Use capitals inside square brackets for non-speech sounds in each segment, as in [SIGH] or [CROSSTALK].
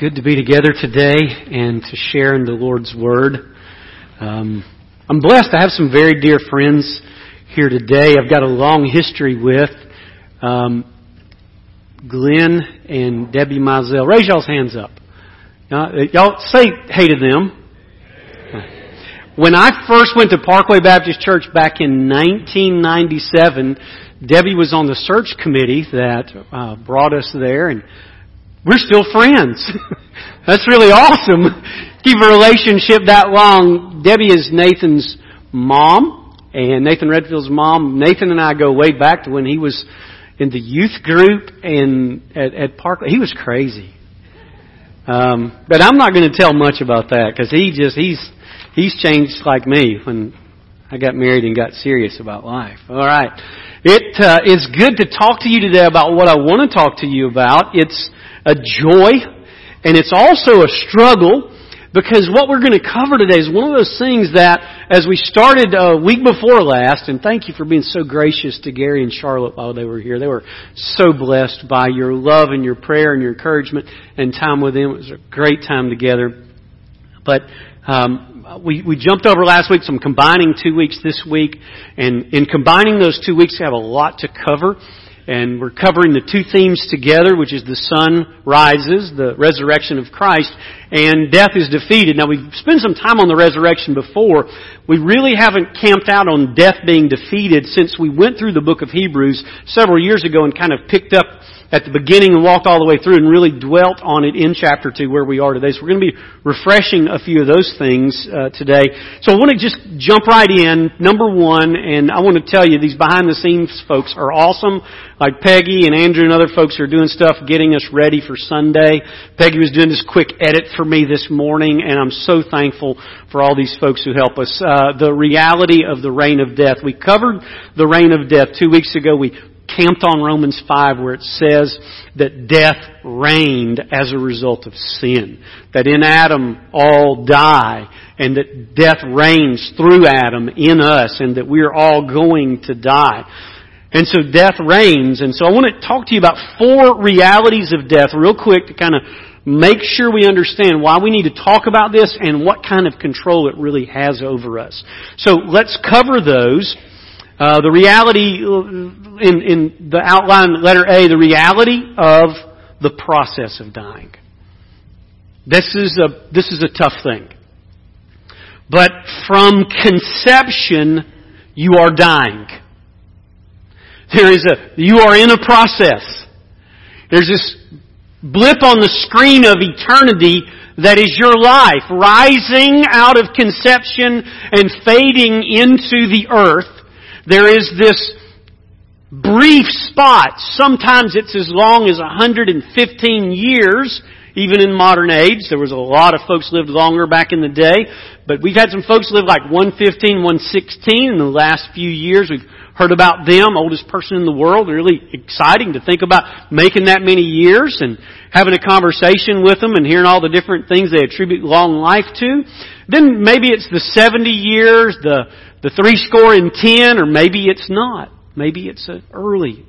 good to be together today and to share in the Lord's Word. Um, I'm blessed I have some very dear friends here today. I've got a long history with um, Glenn and Debbie Mizell. Raise y'all's hands up. Uh, y'all say hey to them. When I first went to Parkway Baptist Church back in 1997, Debbie was on the search committee that uh, brought us there, and we're still friends. [LAUGHS] That's really awesome. Keep a relationship that long. Debbie is Nathan's mom, and Nathan Redfield's mom. Nathan and I go way back to when he was in the youth group and at, at Parkway. He was crazy. Um, but I'm not going to tell much about that because he just he's he's changed like me when I got married and got serious about life. All right, it uh, is good to talk to you today about what I want to talk to you about. It's a joy, and it's also a struggle because what we're going to cover today is one of those things that, as we started a week before last, and thank you for being so gracious to Gary and Charlotte while they were here. They were so blessed by your love and your prayer and your encouragement and time with them. It was a great time together. But um, Uh, we, we jumped over last week, so I'm combining two weeks this week. And in combining those two weeks, we have a lot to cover and we're covering the two themes together, which is the sun rises, the resurrection of Christ, and death is defeated. Now we've spent some time on the resurrection before. We really haven't camped out on death being defeated since we went through the book of Hebrews several years ago and kind of picked up at the beginning and walked all the way through and really dwelt on it in chapter 2 where we are today. So we're going to be refreshing a few of those things uh, today. So I want to just jump right in. Number one, and I want to tell you, these behind the scenes folks are awesome. Like Peggy and Andrew and other folks are doing stuff getting us ready for Sunday. Peggy was doing this quick edit for me this morning and I'm so thankful for all these folks who help us. Uh, the reality of the reign of death. We covered the reign of death two weeks ago. We camped on Romans 5 where it says that death reigned as a result of sin. That in Adam all die and that death reigns through Adam in us and that we are all going to die. And so death reigns. And so I want to talk to you about four realities of death real quick to kind of make sure we understand why we need to talk about this and what kind of control it really has over us. So let's cover those. Uh, the reality in, in the outline, letter A, the reality of the process of dying. This is a, this is a tough thing. But from conception, you are dying. There is a, you are in a process. There's this blip on the screen of eternity that is your life, rising out of conception and fading into the earth. There is this brief spot. Sometimes it's as long as 115 years, even in modern age. There was a lot of folks lived longer back in the day, but we've had some folks live like 115, 116 in the last few years. We've heard about them, oldest person in the world. Really exciting to think about making that many years and having a conversation with them and hearing all the different things they attribute long life to. Then maybe it's the 70 years, the, the three score and ten, or maybe it's not. Maybe it's an early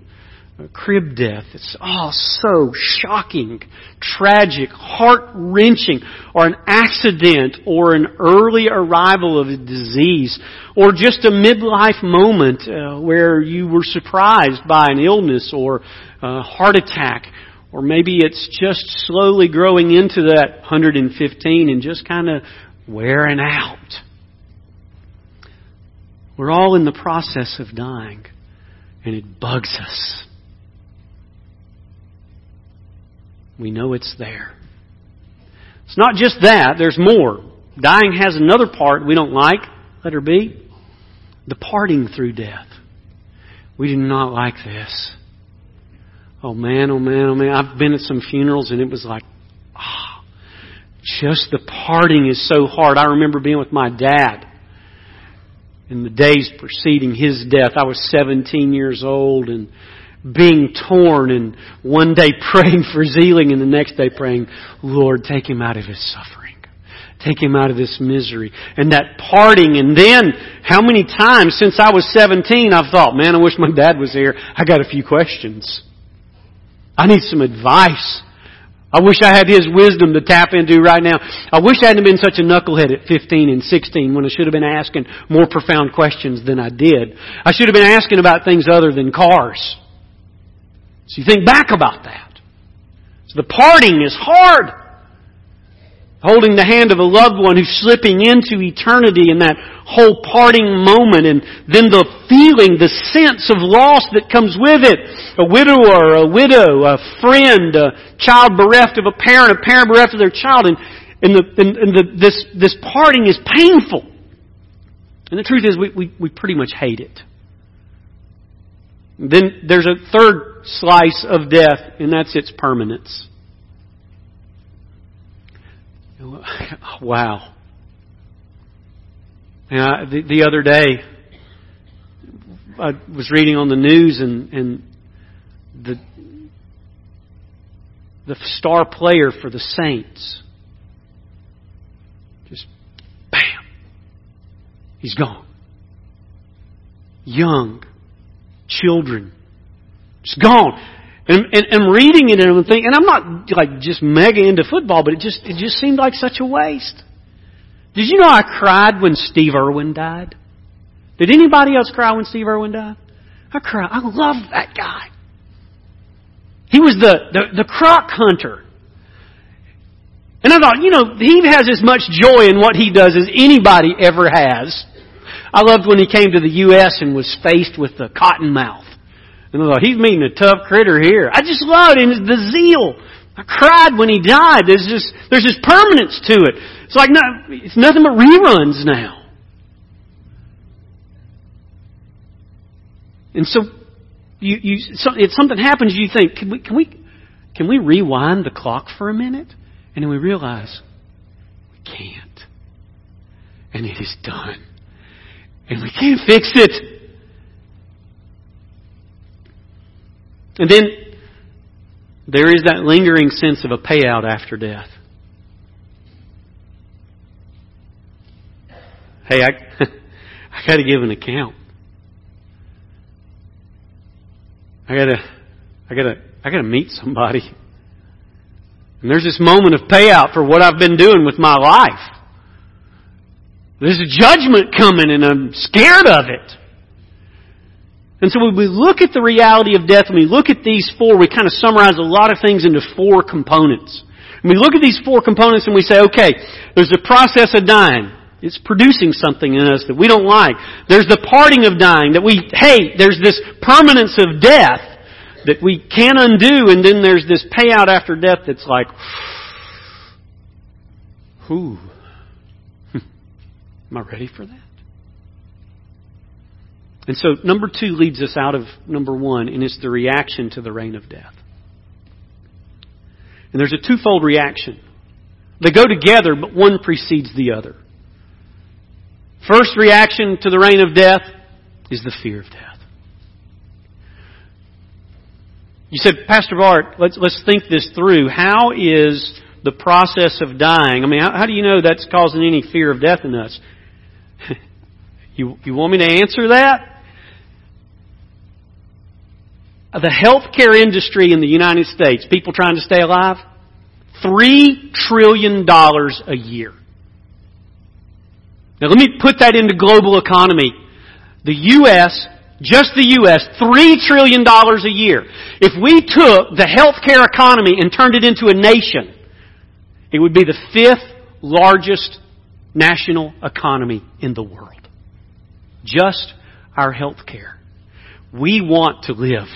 crib death. It's oh so shocking, tragic, heart wrenching, or an accident, or an early arrival of a disease, or just a midlife moment uh, where you were surprised by an illness or a heart attack, or maybe it's just slowly growing into that 115 and just kind of wearing out. We're all in the process of dying, and it bugs us. We know it's there. It's not just that, there's more. Dying has another part we don't like. Letter B. Departing through death. We do not like this. Oh man, oh man, oh man. I've been at some funerals and it was like, ah, oh, just the parting is so hard. I remember being with my dad in the days preceding his death. I was 17 years old and being torn and one day [LAUGHS] praying for Zeeling and the next day praying, Lord, take him out of his suffering. take him out of this misery. And that parting, and then how many times since I was 17 I've thought, man, I wish my dad was here. I got a few questions. I need some advice. I wish I had his wisdom to tap into right now. I wish I hadn't been such a knucklehead at 15 and 16 when I should have been asking more profound questions than I did. I should have been asking about things other than cars. So you think back about that. So the parting is hard holding the hand of a loved one who's slipping into eternity in that whole parting moment and then the feeling, the sense of loss that comes with it. A widower, a widow, a friend, a child bereft of a parent, a parent bereft of their child, and, and, the, and, and the, this, this parting is painful. And the truth is we, we, we pretty much hate it. Then there's a third slice of death, and that's its permanence. [LAUGHS] Wow. Yeah, the, the other day, I was reading on the news and, and the the star player for the Saints just bam, he's gone. Young, children, just gone. And, and, and reading it and thinking, and I'm not like just mega into football, but it just it just seemed like such a waste. Did you know I cried when Steve Irwin died? Did anybody else cry when Steve Irwin died? I cried. I loved that guy. He was the, the, the croc hunter. And I thought, you know, he has as much joy in what he does as anybody ever has. I loved when he came to the U.S. and was faced with the cottonmouth. And I he's meeting a tough critter here. I just loved him, the zeal. I cried when he died. There's just, there's just permanence to it. It's like, no, it's nothing but reruns now. And so, you, you, so, if something happens, you think, can we, can we, can we rewind the clock for a minute? And then we realize, we can't. And it is done. And we can't fix it. And then there is that lingering sense of a payout after death. Hey, I, [LAUGHS] I got to give an account. I got to, I got to, I got to meet somebody. And there's this moment of payout for what I've been doing with my life. There's a judgment coming and I'm scared of it. And so when we look at the reality of death, when we look at these four, we kind of summarize a lot of things into four components. When we look at these four components and we say, okay, there's the process of dying. It's producing something in us that we don't like. There's the parting of dying that we hate. There's this permanence of death that we can't undo. And then there's this payout after death that's like, [SIGHS] whew. [LAUGHS] Am I ready for that? And so number two leads us out of number one, and it's the reaction to the reign of death. And there's a twofold reaction. They go together, but one precedes the other. First reaction to the reign of death is the fear of death. You said, Pastor Bart, let's, let's think this through. How is the process of dying? I mean, how, how do you know that's causing any fear of death in us? [LAUGHS] you, you want me to answer that? The healthcare industry in the United States, people trying to stay alive, $3 trillion a year. Now let me put that into global economy. The U.S., just the U.S., $3 trillion a year. If we took the healthcare economy and turned it into a nation, it would be the fifth largest national economy in the world. Just our healthcare. We want to live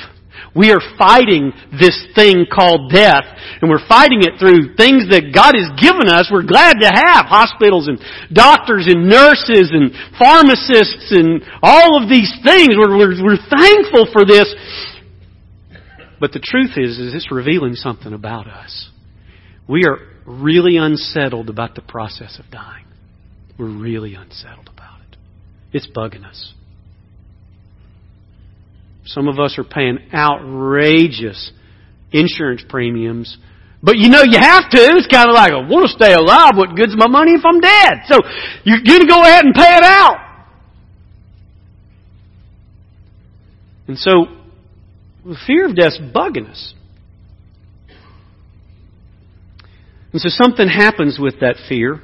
we are fighting this thing called death, and we're fighting it through things that God has given us. We're glad to have hospitals and doctors and nurses and pharmacists and all of these things. We're, we're, we're thankful for this. But the truth is, is it's revealing something about us. We are really unsettled about the process of dying. We're really unsettled about it. It's bugging us. Some of us are paying outrageous insurance premiums But you know you have to. It's kind of like, I want to stay alive. What good's my money if I'm dead? So you're going to go ahead and pay it out. And so the fear of death's bugging us. And so something happens with that fear.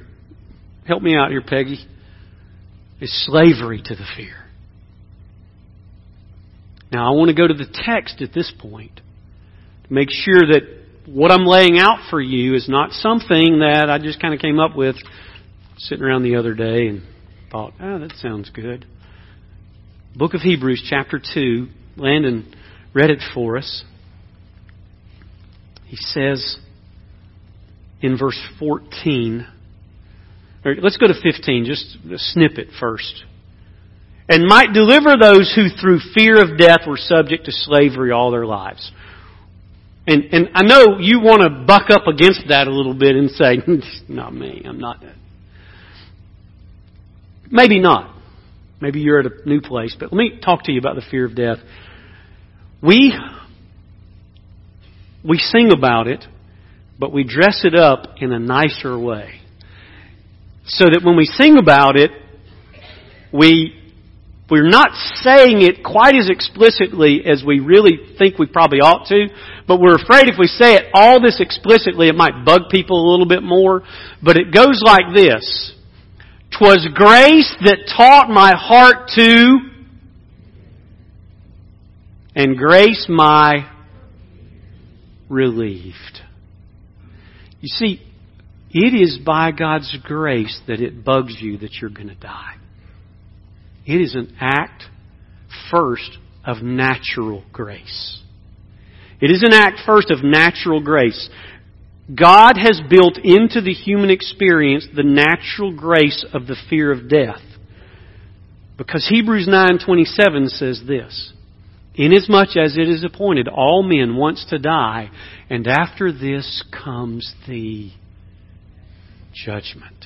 Help me out here, Peggy. It's slavery to the fear. Now, I want to go to the text at this point to make sure that what I'm laying out for you is not something that I just kind of came up with sitting around the other day and thought, oh, that sounds good. Book of Hebrews, chapter 2. Landon read it for us. He says in verse 14, let's go to 15, just a snippet first. And might deliver those who through fear of death were subject to slavery all their lives. And, and I know you want to buck up against that a little bit and say, [LAUGHS] not me, I'm not. Maybe not. Maybe you're at a new place, but let me talk to you about the fear of death. We, we sing about it, but we dress it up in a nicer way. So that when we sing about it, we, we're not saying it quite as explicitly as we really think we probably ought to, but we're afraid if we say it all this explicitly, it might bug people a little bit more. But it goes like this. Twas grace that taught my heart to and grace my relieved. You see, it is by God's grace that it bugs you that you're going to die. It is an act, first, of natural grace. It is an act, first, of natural grace. God has built into the human experience the natural grace of the fear of death. Because Hebrews 9:27 says this, Inasmuch as it is appointed all men once to die, and after this comes the judgment.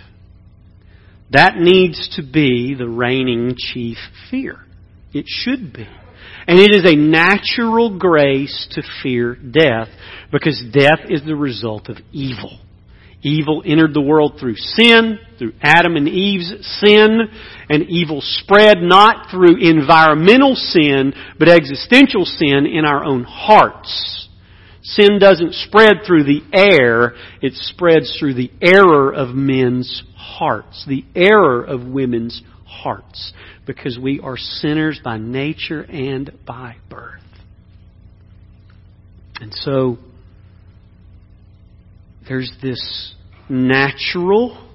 That needs to be the reigning chief fear. It should be. And it is a natural grace to fear death because death is the result of evil. Evil entered the world through sin, through Adam and Eve's sin, and evil spread not through environmental sin, but existential sin in our own hearts. Sin doesn't spread through the air, it spreads through the error of men's hearts, the error of women's hearts, because we are sinners by nature and by birth. And so, there's this natural,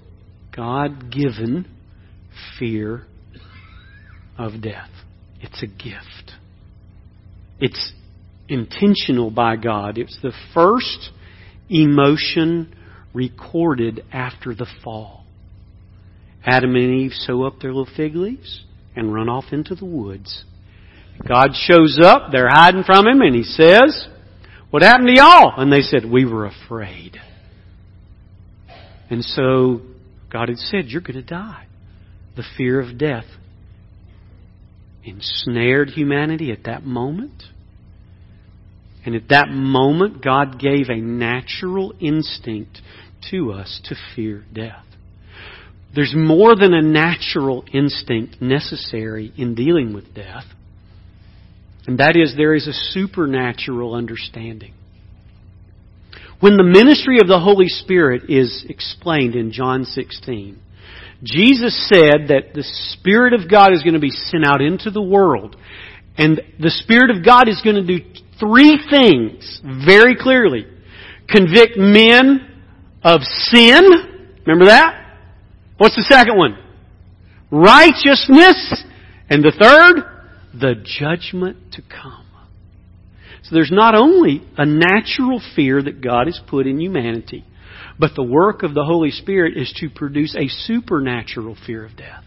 God given fear of death. It's a gift. It's intentional by God. It's the first emotion recorded after the fall. Adam and Eve sew up their little fig leaves and run off into the woods. God shows up, they're hiding from him, and he says, What happened to y'all? And they said, We were afraid. And so God had said, You're going to die. The fear of death ensnared humanity at that moment. And at that moment, God gave a natural instinct to us to fear death. There's more than a natural instinct necessary in dealing with death. And that is, there is a supernatural understanding. When the ministry of the Holy Spirit is explained in John 16, Jesus said that the Spirit of God is going to be sent out into the world. And the Spirit of God is going to do three things very clearly. Convict men of sin. Remember that? What's the second one? Righteousness. And the third, the judgment to come. So there's not only a natural fear that God has put in humanity, but the work of the Holy Spirit is to produce a supernatural fear of death.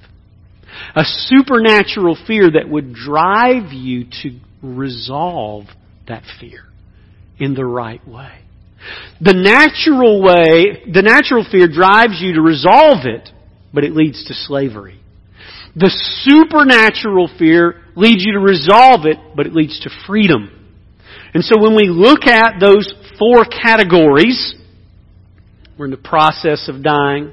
A supernatural fear that would drive you to resolve that fear in the right way. The natural way, the natural fear drives you to resolve it, but it leads to slavery. The supernatural fear leads you to resolve it, but it leads to freedom. And so when we look at those four categories We're in the process of dying.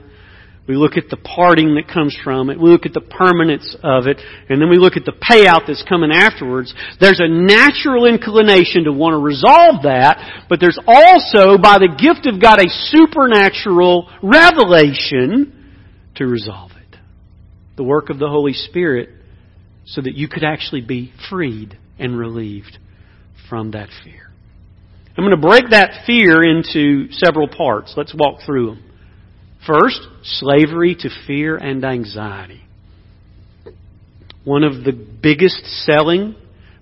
We look at the parting that comes from it. We look at the permanence of it. And then we look at the payout that's coming afterwards. There's a natural inclination to want to resolve that, but there's also, by the gift of God, a supernatural revelation to resolve it. The work of the Holy Spirit so that you could actually be freed and relieved from that fear. I'm going to break that fear into several parts. Let's walk through them. First, slavery to fear and anxiety. One of the biggest selling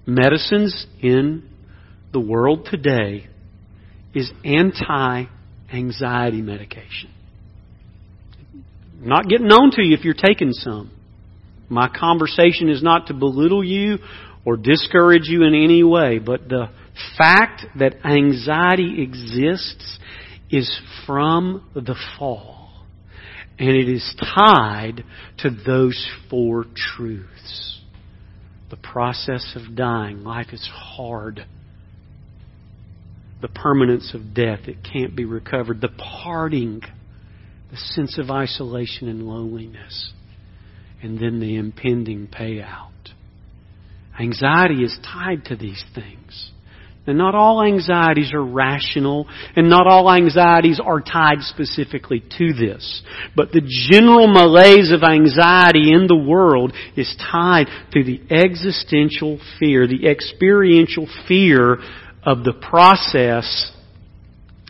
medicines in the world today is anti anxiety medication. Not getting on to you if you're taking some. My conversation is not to belittle you or discourage you in any way, but the fact that anxiety exists is from the fall. And it is tied to those four truths. The process of dying. Life is hard. The permanence of death. It can't be recovered. The parting. The sense of isolation and loneliness. And then the impending payout. Anxiety is tied to these things. And not all anxieties are rational, and not all anxieties are tied specifically to this. But the general malaise of anxiety in the world is tied to the existential fear, the experiential fear of the process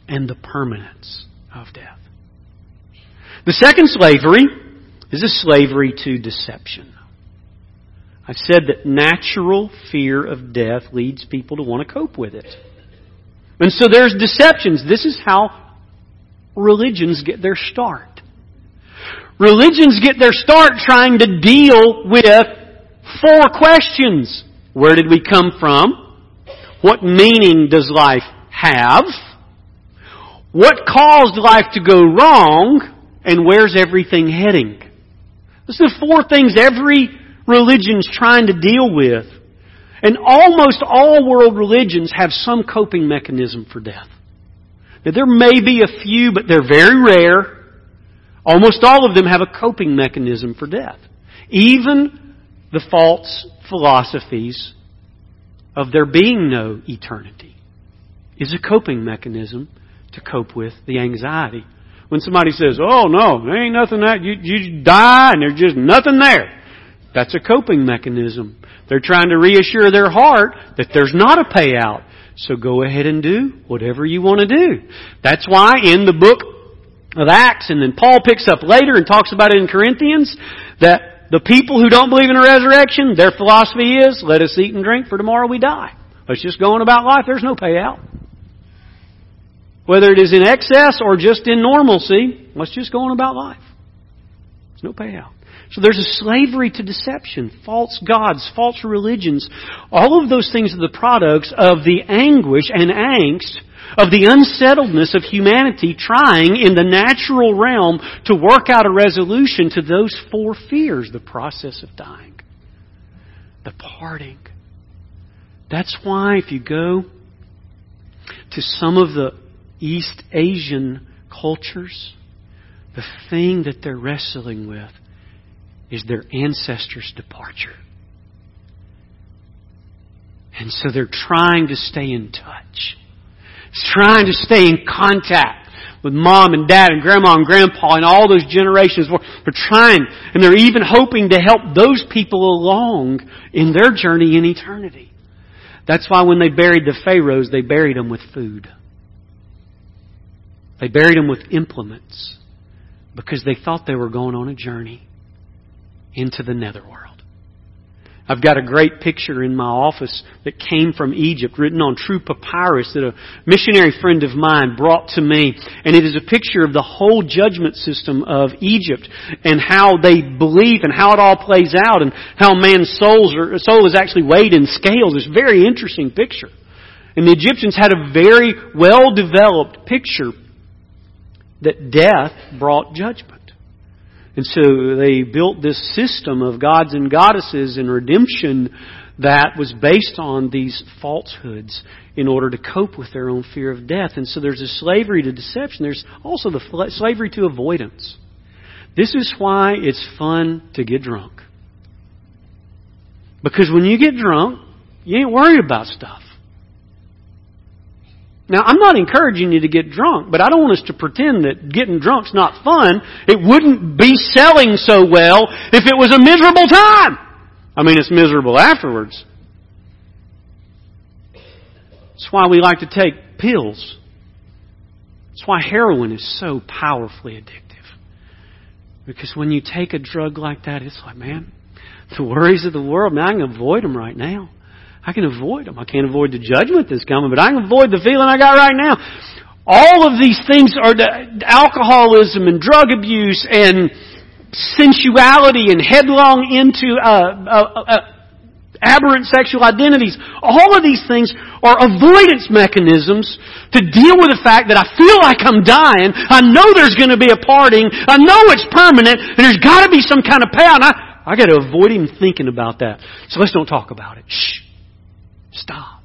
and the permanence of death. The second slavery is a slavery to deception. I've said that natural fear of death leads people to want to cope with it. And so there's deceptions. This is how religions get their start. Religions get their start trying to deal with four questions. Where did we come from? What meaning does life have? What caused life to go wrong? And where's everything heading? Those are the four things every religion's trying to deal with. And almost all world religions have some coping mechanism for death. Now, there may be a few, but they're very rare. Almost all of them have a coping mechanism for death. Even the false philosophies of there being no eternity is a coping mechanism to cope with the anxiety. When somebody says, oh no, there ain't nothing that, you, you die and there's just nothing there. That's a coping mechanism. They're trying to reassure their heart that there's not a payout. So go ahead and do whatever you want to do. That's why in the book of Acts, and then Paul picks up later and talks about it in Corinthians, that the people who don't believe in a resurrection, their philosophy is, let us eat and drink for tomorrow we die. Let's just go on about life. There's no payout. Whether it is in excess or just in normalcy, let's just go on about life. There's no payout. So there's a slavery to deception, false gods, false religions. All of those things are the products of the anguish and angst of the unsettledness of humanity trying in the natural realm to work out a resolution to those four fears the process of dying, the parting. That's why if you go to some of the East Asian cultures, the thing that they're wrestling with is their ancestors' departure. And so they're trying to stay in touch. Trying to stay in contact with mom and dad and grandma and grandpa and all those generations. They're trying, and they're even hoping to help those people along in their journey in eternity. That's why when they buried the pharaohs, they buried them with food. They buried them with implements because they thought they were going on a journey into the netherworld. I've got a great picture in my office that came from Egypt, written on true papyrus that a missionary friend of mine brought to me. And it is a picture of the whole judgment system of Egypt and how they believe and how it all plays out and how man's souls are, soul is actually weighed in scales. It's a very interesting picture. And the Egyptians had a very well developed picture that death brought judgment. And so they built this system of gods and goddesses and redemption that was based on these falsehoods in order to cope with their own fear of death. And so there's a slavery to deception. There's also the slavery to avoidance. This is why it's fun to get drunk. Because when you get drunk, you ain't worried about stuff. Now, I'm not encouraging you to get drunk, but I don't want us to pretend that getting drunk's not fun. It wouldn't be selling so well if it was a miserable time. I mean, it's miserable afterwards. That's why we like to take pills. That's why heroin is so powerfully addictive. Because when you take a drug like that, it's like, man, the worries of the world, man, I can avoid them right now. I can avoid them. I can't avoid the judgment that's coming, but I can avoid the feeling I got right now. All of these things are the alcoholism and drug abuse and sensuality and headlong into uh, uh, uh, aberrant sexual identities. All of these things are avoidance mechanisms to deal with the fact that I feel like I'm dying. I know there's going to be a parting. I know it's permanent, and there's got to be some kind of payout. I, I got to avoid even thinking about that. So let's don't talk about it. Shh. Stop.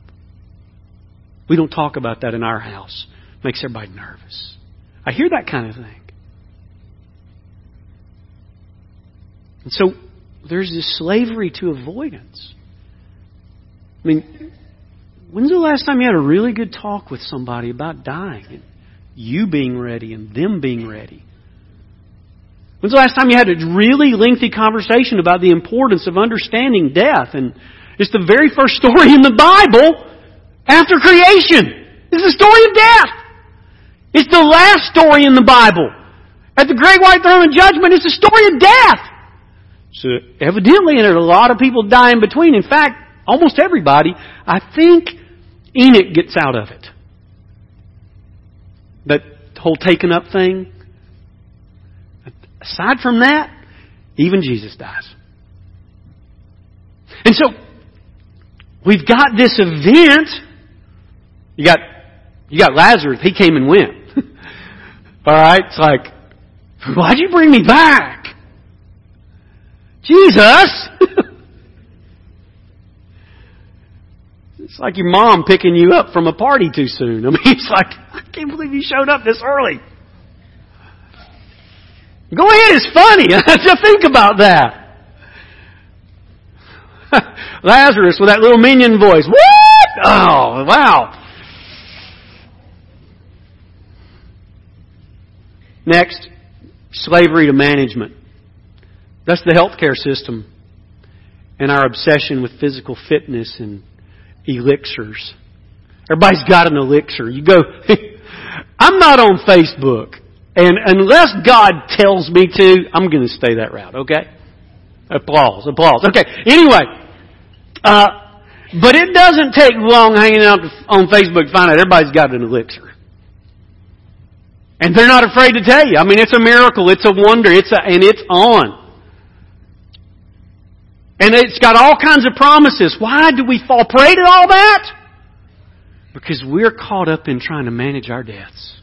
We don't talk about that in our house. Makes everybody nervous. I hear that kind of thing. And so there's this slavery to avoidance. I mean, when's the last time you had a really good talk with somebody about dying and you being ready and them being ready? When's the last time you had a really lengthy conversation about the importance of understanding death and it's the very first story in the Bible after creation. It's the story of death. It's the last story in the Bible. At the great white throne of judgment, it's the story of death. So evidently, there are a lot of people die in between. In fact, almost everybody. I think Enoch gets out of it. That whole taken up thing. Aside from that, even Jesus dies. And so, We've got this event. You got, you got Lazarus. He came and went. [LAUGHS] Alright? It's like, why'd you bring me back? Jesus! [LAUGHS] it's like your mom picking you up from a party too soon. I mean, [LAUGHS] it's like, I can't believe you showed up this early. Go ahead, it's funny to think about that. [LAUGHS] Lazarus with that little minion voice. What? Oh, wow. Next, slavery to management. That's the healthcare system and our obsession with physical fitness and elixirs. Everybody's got an elixir. You go, [LAUGHS] I'm not on Facebook. And unless God tells me to, I'm going to stay that route, okay? Applause, applause. Okay, anyway, uh, but it doesn't take long hanging out on Facebook to find out everybody's got an elixir. And they're not afraid to tell you. I mean, it's a miracle. It's a wonder. It's a, and it's on. And it's got all kinds of promises. Why do we fall prey to all that? Because we're caught up in trying to manage our deaths.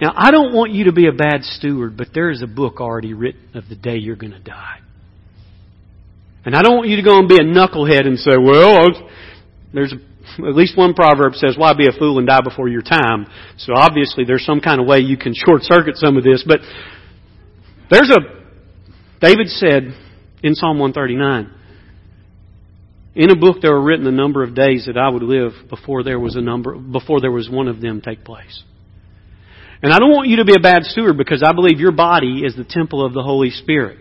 Now, I don't want you to be a bad steward, but there is a book already written of the day you're going to die. And I don't want you to go and be a knucklehead and say, well, there's at least one proverb says, why be a fool and die before your time? So obviously there's some kind of way you can short circuit some of this, but there's a, David said in Psalm 139, in a book there were written a number of days that I would live before there was a number, before there was one of them take place. And I don't want you to be a bad steward because I believe your body is the temple of the Holy Spirit.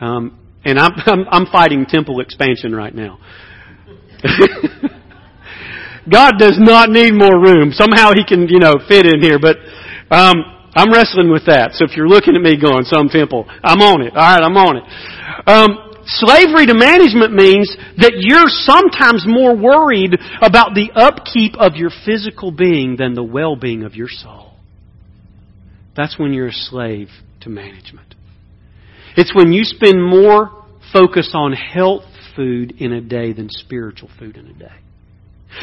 Um, and I'm, [LAUGHS] I'm, I'm fighting temple expansion right now. [LAUGHS] God does not need more room. Somehow He can, you know, fit in here, but um, I'm wrestling with that. So if you're looking at me going, some temple, I'm on it. All right, I'm on it. Um, slavery to management means that you're sometimes more worried about the upkeep of your physical being than the well-being of your soul. That's when you're a slave to management. It's when you spend more focus on health food in a day than spiritual food in a day.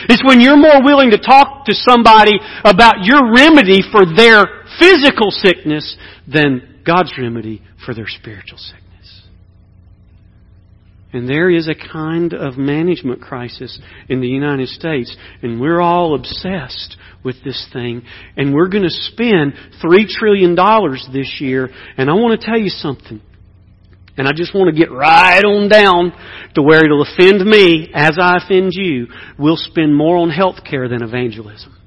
It's when you're more willing to talk to somebody about your remedy for their physical sickness than God's remedy for their spiritual sickness. And there is a kind of management crisis in the United States. And we're all obsessed with this thing. And we're going to spend $3 trillion this year. And I want to tell you something. And I just want to get right on down to where it'll offend me as I offend you. We'll spend more on health care than evangelism.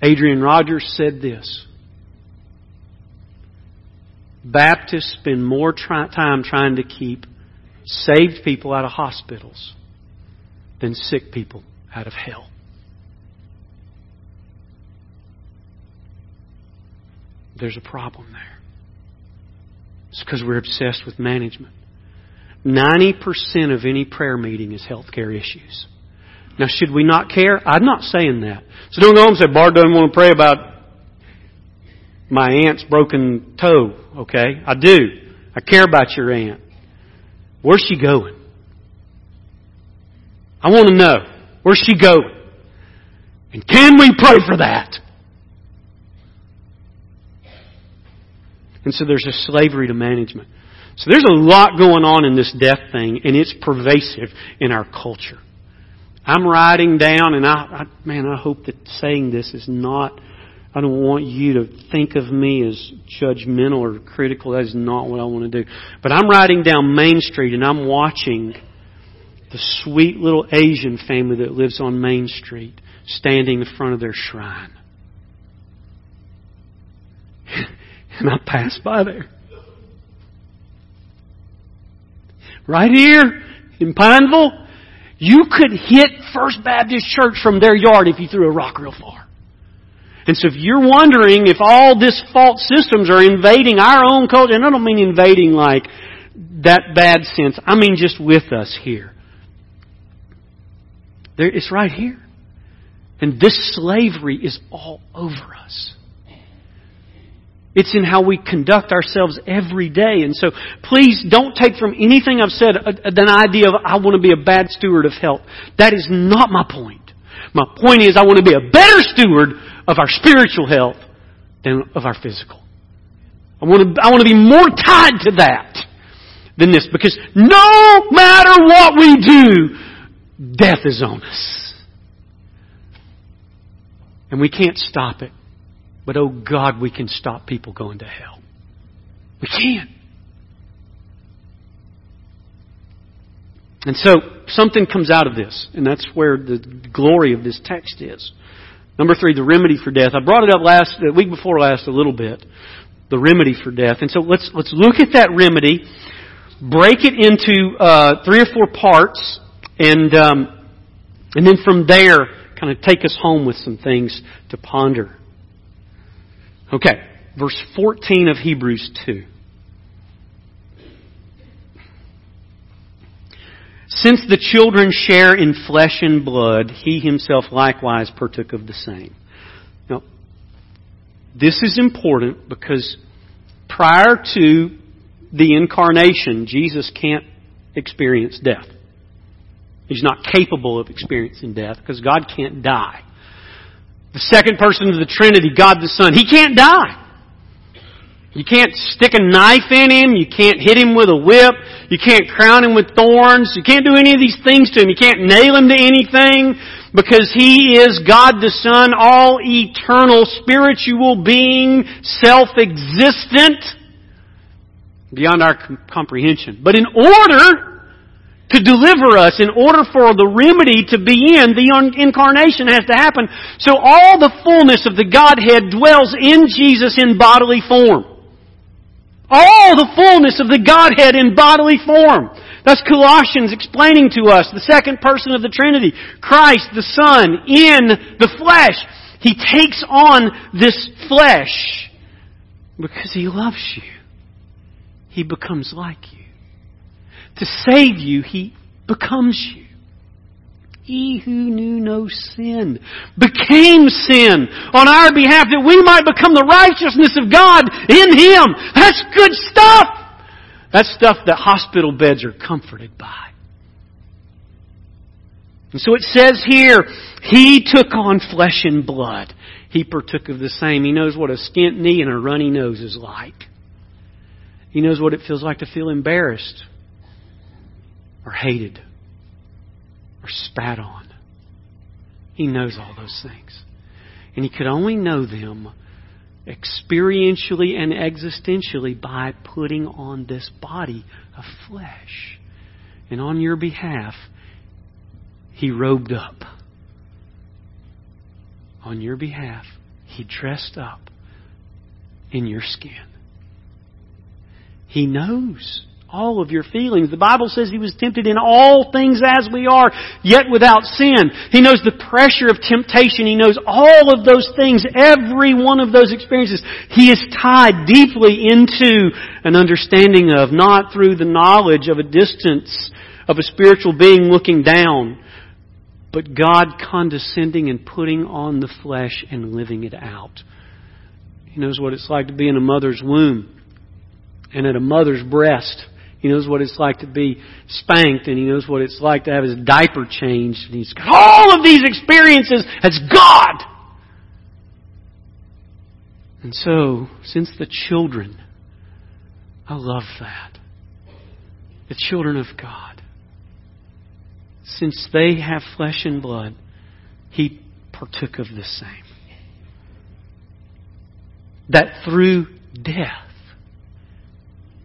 Adrian Rogers said this. Baptists spend more try- time trying to keep saved people out of hospitals than sick people out of hell. There's a problem there. It's because we're obsessed with management. 90% of any prayer meeting is healthcare issues. Now, should we not care? I'm not saying that. So don't go home and say, Bart doesn't want to pray about my aunt's broken toe, okay? I do. I care about your aunt. Where's she going? I want to know. Where's she going? And can we pray for that? And so there's a slavery to management. So there's a lot going on in this death thing, and it's pervasive in our culture. I'm writing down, and I, I man, I hope that saying this is not I don't want you to think of me as judgmental or critical. That is not what I want to do. But I'm riding down Main Street and I'm watching the sweet little Asian family that lives on Main Street standing in front of their shrine. [LAUGHS] [LAUGHS] and I pass by there. Right here in Pineville, you could hit First Baptist Church from their yard if you threw a rock real far. And so if you're wondering if all this false systems are invading our own culture, and I don't mean invading like that bad sense, I mean just with us here. There, it's right here. And this slavery is all over us. It's in how we conduct ourselves every day. And so please don't take from anything I've said uh, uh, an idea of I want to be a bad steward of health. That is not my point. My point is I want to be a better steward of our spiritual health than of our physical. I want to, I want to be more tied to that than this because no matter what we do, death is on us. And we can't stop it. But oh God, we can stop people going to hell. We can. And so something comes out of this, and that's where the glory of this text is. Number three, the remedy for death. I brought it up last, the week before last a little bit. The remedy for death. And so let's, let's look at that remedy, break it into, uh, three or four parts, and, um, and then from there, kind of take us home with some things to ponder. Okay. Verse 14 of Hebrews 2. Since the children share in flesh and blood, he himself likewise partook of the same. Now, this is important because prior to the incarnation, Jesus can't experience death. He's not capable of experiencing death because God can't die. The second person of the Trinity, God the Son, He can't die. You can't stick a knife in him. You can't hit him with a whip. You can't crown him with thorns. You can't do any of these things to him. You can't nail him to anything because he is God the Son, all eternal, spiritual being, self-existent, beyond our comprehension. But in order to deliver us, in order for the remedy to be in, the incarnation has to happen. So all the fullness of the Godhead dwells in Jesus in bodily form. All the fullness of the Godhead in bodily form. That's Colossians explaining to us the second person of the Trinity, Christ the Son in the flesh. He takes on this flesh because He loves you. He becomes like you. To save you, He becomes you. He who knew no sin became sin on our behalf that we might become the righteousness of God in Him. That's good stuff! That's stuff that hospital beds are comforted by. And so it says here, He took on flesh and blood. He partook of the same. He knows what a skint knee and a runny nose is like. He knows what it feels like to feel embarrassed or hated or spat on. He knows all those things. And he could only know them experientially and existentially by putting on this body of flesh. And on your behalf, he robed up. On your behalf, he dressed up in your skin. He knows all of your feelings. The Bible says he was tempted in all things as we are, yet without sin. He knows the pressure of temptation. He knows all of those things, every one of those experiences. He is tied deeply into an understanding of, not through the knowledge of a distance of a spiritual being looking down, but God condescending and putting on the flesh and living it out. He knows what it's like to be in a mother's womb and at a mother's breast he knows what it's like to be spanked and he knows what it's like to have his diaper changed. And he's got all of these experiences as God. And so, since the children, I love that. The children of God, since they have flesh and blood, he partook of the same. That through death,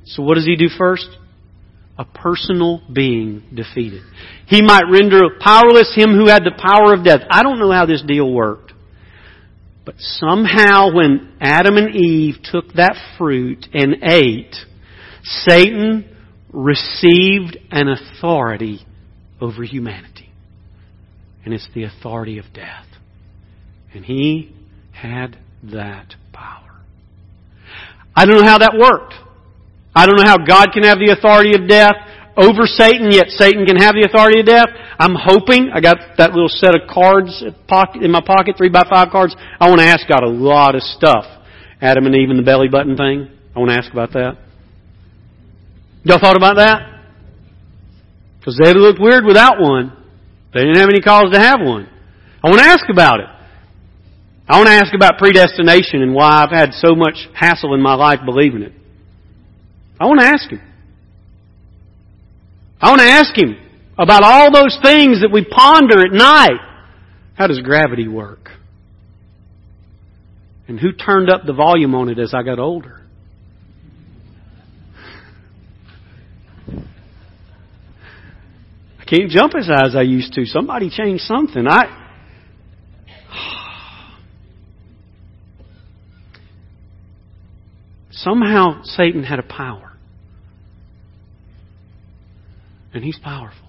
so what does he do first? A personal being defeated. He might render powerless him who had the power of death. I don't know how this deal worked. But somehow when Adam and Eve took that fruit and ate, Satan received an authority over humanity. And it's the authority of death. And he had that power. I don't know how that worked. I don't know how God can have the authority of death over Satan, yet Satan can have the authority of death. I'm hoping, I got that little set of cards in my pocket, three by five cards. I want to ask God a lot of stuff. Adam and Eve and the belly button thing. I want to ask about that. Y'all thought about that? Because they looked weird without one. They didn't have any cause to have one. I want to ask about it. I want to ask about predestination and why I've had so much hassle in my life believing it. I want to ask him. I want to ask him about all those things that we ponder at night. How does gravity work? And who turned up the volume on it as I got older? I can't jump as high as I used to. Somebody changed something. I somehow Satan had a power. And he's powerful.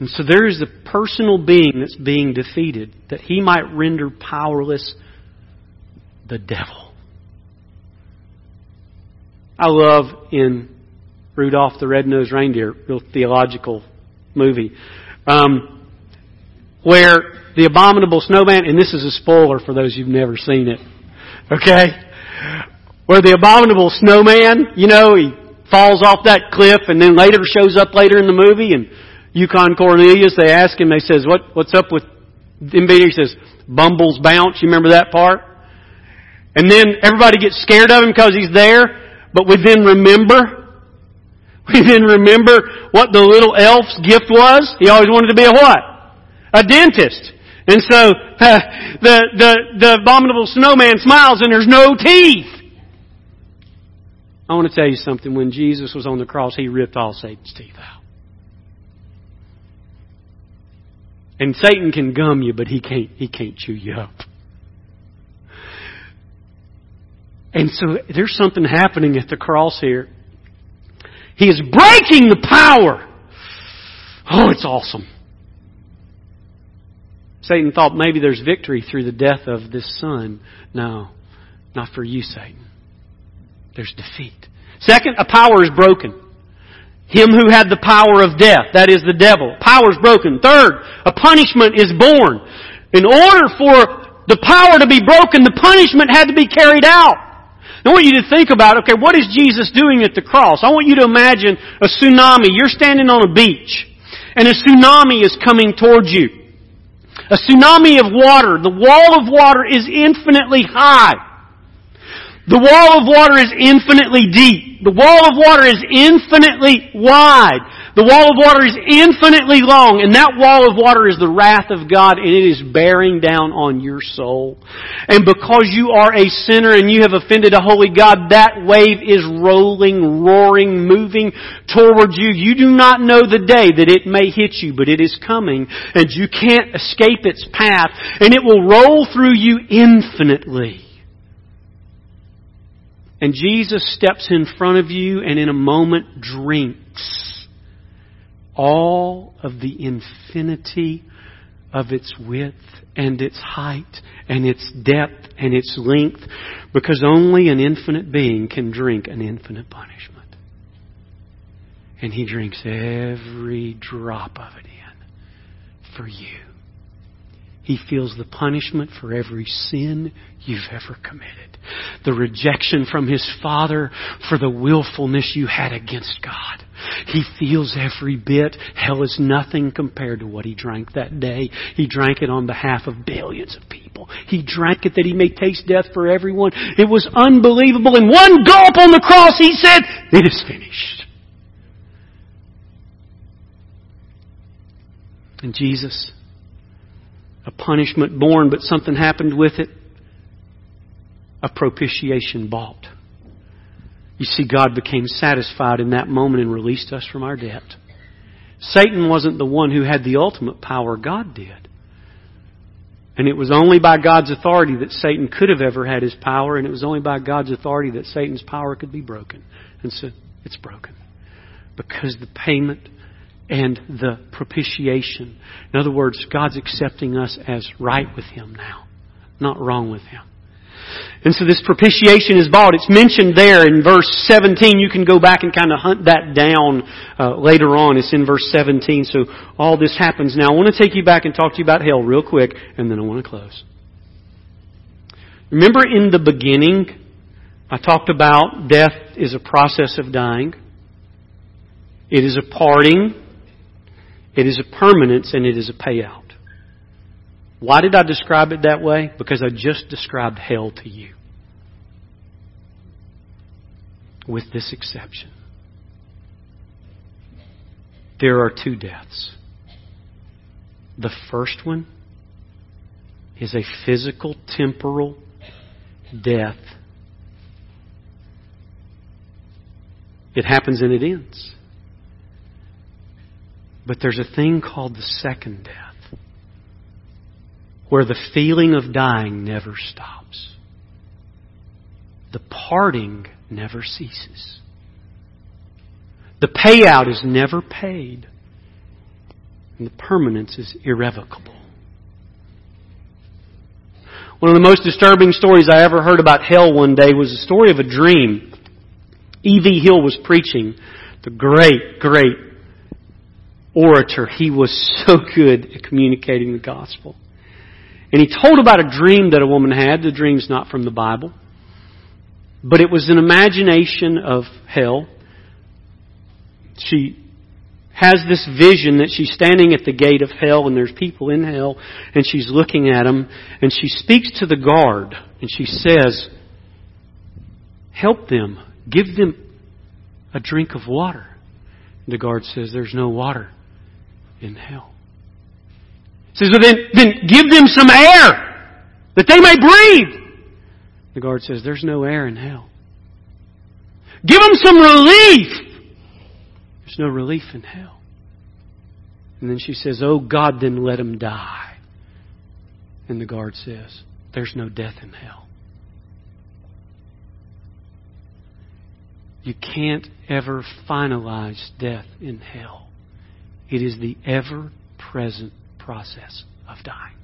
And so there is a personal being that's being defeated that he might render powerless the devil. I love in Rudolph the Red-Nosed Reindeer, real theological movie, um, where the abominable snowman, and this is a spoiler for those who've never seen it, okay? Where the abominable snowman, you know, he falls off that cliff and then later shows up later in the movie and Yukon Cornelius, they ask him, they says, what, what's up with Invader? He says, Bumbles bounce. You remember that part? And then everybody gets scared of him because he's there, but we then remember, [LAUGHS] we then remember what the little elf's gift was. He always wanted to be a what? A dentist. And so, uh, the, the, the abominable snowman smiles and there's no teeth. I want to tell you something. When Jesus was on the cross, He ripped all Satan's teeth out. And Satan can gum you, but he can't, he can't chew you up. And so there's something happening at the cross here. He is breaking the power. Oh, it's awesome. Satan thought maybe there's victory through the death of this son. No, not for you, Satan. There's defeat. Second, a power is broken. Him who had the power of death, that is the devil. Power is broken. Third, a punishment is born. In order for the power to be broken, the punishment had to be carried out. I want you to think about, okay, what is Jesus doing at the cross? I want you to imagine a tsunami. You're standing on a beach, and a tsunami is coming towards you. A tsunami of water. The wall of water is infinitely high. The wall of water is infinitely deep. The wall of water is infinitely wide. The wall of water is infinitely long, and that wall of water is the wrath of God, and it is bearing down on your soul. And because you are a sinner and you have offended a holy God, that wave is rolling, roaring, moving towards you. You do not know the day that it may hit you, but it is coming, and you can't escape its path, and it will roll through you infinitely. And Jesus steps in front of you and in a moment drinks all of the infinity of its width and its height and its depth and its length because only an infinite being can drink an infinite punishment. And he drinks every drop of it in for you. He feels the punishment for every sin you've ever committed. The rejection from His Father for the willfulness you had against God. He feels every bit. Hell is nothing compared to what He drank that day. He drank it on behalf of billions of people. He drank it that He may taste death for everyone. It was unbelievable. In one gulp on the cross, He said, It is finished. And Jesus a punishment born, but something happened with it. A propitiation bought. You see, God became satisfied in that moment and released us from our debt. Satan wasn't the one who had the ultimate power, God did. And it was only by God's authority that Satan could have ever had his power, and it was only by God's authority that Satan's power could be broken. And so it's broken. Because the payment and the propitiation. In other words, God's accepting us as right with Him now, not wrong with Him. And so this propitiation is bought. It's mentioned there in verse 17. You can go back and kind of hunt that down uh, later on. It's in verse 17. So all this happens. Now I want to take you back and talk to you about hell real quick, and then I want to close. Remember in the beginning, I talked about death is a process of dying. It is a parting it is a permanence and it is a payout. Why did I describe it that way? Because I just described hell to you. With this exception. There are two deaths. The first one is a physical, temporal death. It happens and it ends. But there's a thing called the second death, where the feeling of dying never stops. The parting never ceases. The payout is never paid. And the permanence is irrevocable. One of the most disturbing stories I ever heard about hell one day was the story of a dream. E.V. Hill was preaching, the great, great orator. He was so good at communicating the gospel. And he told about a dream that a woman had. The dream's not from the Bible. But it was an imagination of hell. She has this vision that she's standing at the gate of hell and there's people in hell and she's looking at them and she speaks to the guard and she says, help them. Give them a drink of water. The guard says, there's no water in hell. He says, well then, then give them some air that they may breathe. The guard says, there's no air in hell. Give them some relief. There's no relief in hell. And then she says, Oh God, then let them die. And the guard says, There's no death in hell. You can't ever finalize death in hell. It is the ever present process of dying.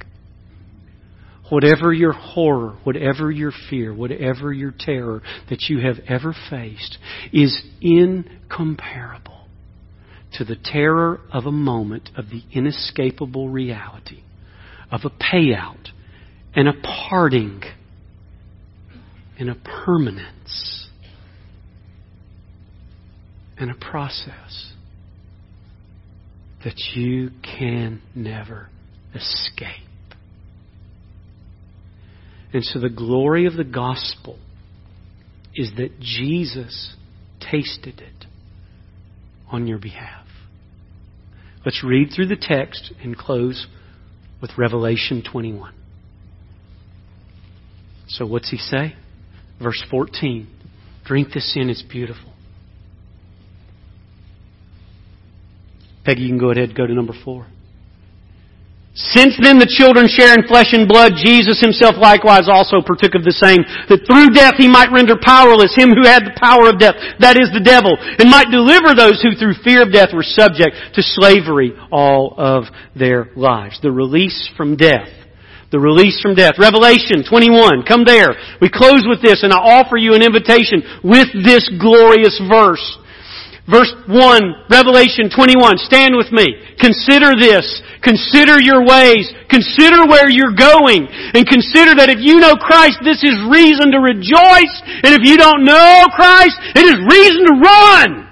Whatever your horror, whatever your fear, whatever your terror that you have ever faced is incomparable to the terror of a moment of the inescapable reality of a payout and a parting and a permanence and a process that you can never escape. And so the glory of the gospel is that Jesus tasted it on your behalf. Let's read through the text and close with Revelation 21. So what's he say? Verse 14. Drink this in, it's beautiful. Peggy, you can go ahead and go to number four. Since then the children share in flesh and blood, Jesus himself likewise also partook of the same, that through death he might render powerless him who had the power of death, that is the devil, and might deliver those who through fear of death were subject to slavery all of their lives. The release from death. The release from death. Revelation 21. Come there. We close with this and I offer you an invitation with this glorious verse. Verse 1, Revelation 21. Stand with me. Consider this. Consider your ways. Consider where you're going. And consider that if you know Christ, this is reason to rejoice. And if you don't know Christ, it is reason to run.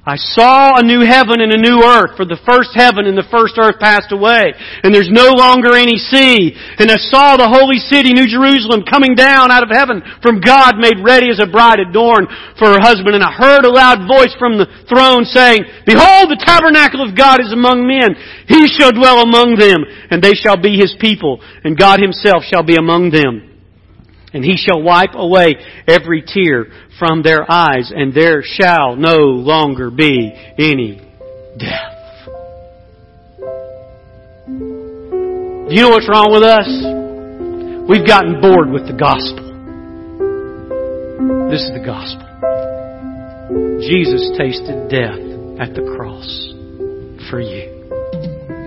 I saw a new heaven and a new earth, for the first heaven and the first earth passed away, and there's no longer any sea. And I saw the holy city, New Jerusalem, coming down out of heaven from God, made ready as a bride adorned for her husband. And I heard a loud voice from the throne saying, Behold, the tabernacle of God is among men. He shall dwell among them, and they shall be his people, and God himself shall be among them. And he shall wipe away every tear from their eyes, and there shall no longer be any death. Do you know what's wrong with us? We've gotten bored with the gospel. This is the gospel. Jesus tasted death at the cross for you.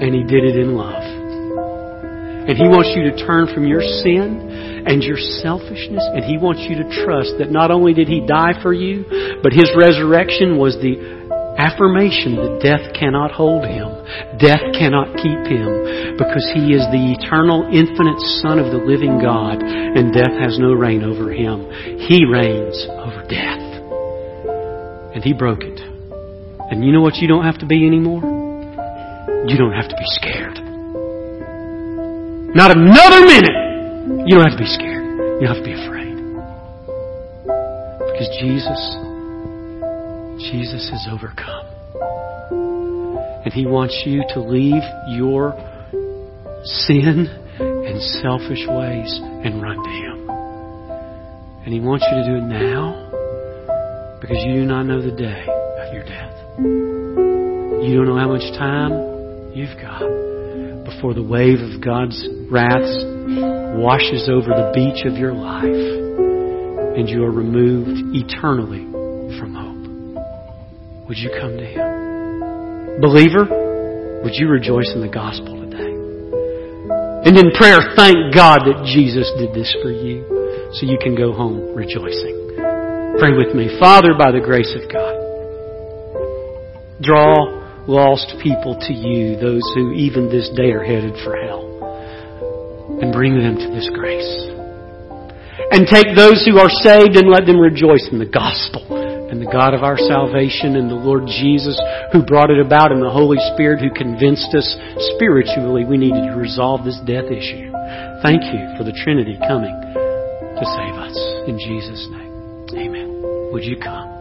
And He did it in love. And He wants you to turn from your sin and your selfishness, and He wants you to trust that not only did He die for you, but His resurrection was the affirmation that death cannot hold Him. Death cannot keep Him, because He is the eternal, infinite Son of the living God, and death has no reign over Him. He reigns over death. And He broke it. And you know what you don't have to be anymore? You don't have to be scared. Not another minute. You don't have to be scared. You don't have to be afraid. Because Jesus, Jesus has overcome. And He wants you to leave your sin and selfish ways and run to Him. And He wants you to do it now because you do not know the day of your death. You don't know how much time you've got before the wave of God's wrath washes over the beach of your life and you are removed eternally from hope. Would you come to Him? Believer, would you rejoice in the gospel today? And in prayer, thank God that Jesus did this for you so you can go home rejoicing. Pray with me. Father, by the grace of God, draw lost people to you, those who even this day are headed for hell, and bring them to this grace. And take those who are saved and let them rejoice in the gospel and the God of our salvation and the Lord Jesus who brought it about and the Holy Spirit who convinced us spiritually we needed to resolve this death issue. Thank you for the Trinity coming to save us. In Jesus' name, amen. Would you come?